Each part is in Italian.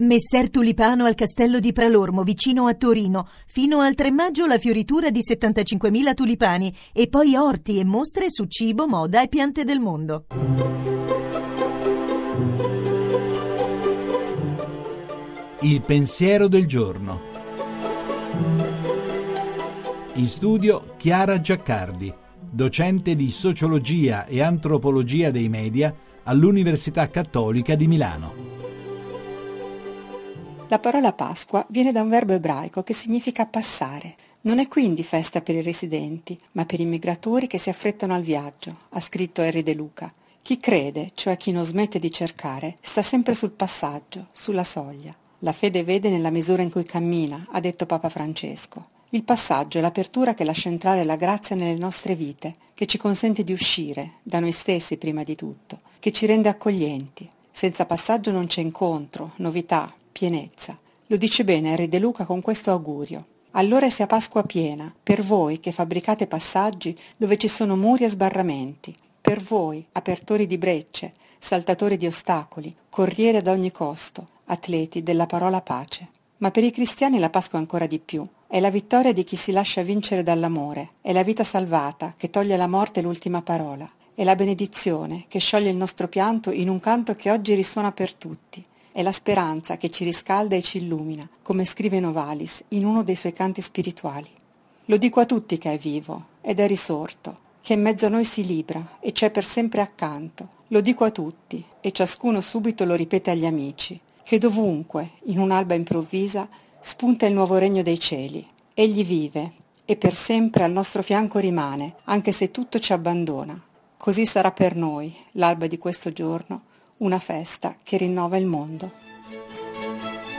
Messer Tulipano al castello di Pralormo, vicino a Torino. Fino al 3 maggio la fioritura di 75.000 tulipani e poi orti e mostre su cibo, moda e piante del mondo. Il pensiero del giorno. In studio Chiara Giaccardi, docente di sociologia e antropologia dei media all'Università Cattolica di Milano. La parola Pasqua viene da un verbo ebraico che significa passare. Non è quindi festa per i residenti, ma per i migratori che si affrettano al viaggio, ha scritto Henry De Luca. Chi crede, cioè chi non smette di cercare, sta sempre sul passaggio, sulla soglia. La fede vede nella misura in cui cammina, ha detto Papa Francesco. Il passaggio è l'apertura che lascia entrare la grazia nelle nostre vite, che ci consente di uscire, da noi stessi prima di tutto, che ci rende accoglienti. Senza passaggio non c'è incontro, novità, pienezza. Lo dice bene Re De Luca con questo augurio. Allora sia Pasqua piena, per voi che fabbricate passaggi dove ci sono muri e sbarramenti, per voi, apertori di brecce, saltatori di ostacoli, corrieri ad ogni costo, atleti della parola pace. Ma per i cristiani la Pasqua ancora di più. È la vittoria di chi si lascia vincere dall'amore, è la vita salvata che toglie alla morte l'ultima parola, è la benedizione che scioglie il nostro pianto in un canto che oggi risuona per tutti, è la speranza che ci riscalda e ci illumina, come scrive Novalis in uno dei suoi canti spirituali. Lo dico a tutti che è vivo ed è risorto, che in mezzo a noi si libra e c'è per sempre accanto. Lo dico a tutti e ciascuno subito lo ripete agli amici, che dovunque, in un'alba improvvisa, spunta il nuovo regno dei cieli. Egli vive e per sempre al nostro fianco rimane, anche se tutto ci abbandona. Così sarà per noi l'alba di questo giorno una festa che rinnova il mondo.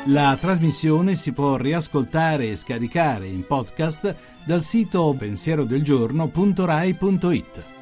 La trasmissione si può riascoltare e scaricare in podcast dal sito pensierodelgiorno.rai.it.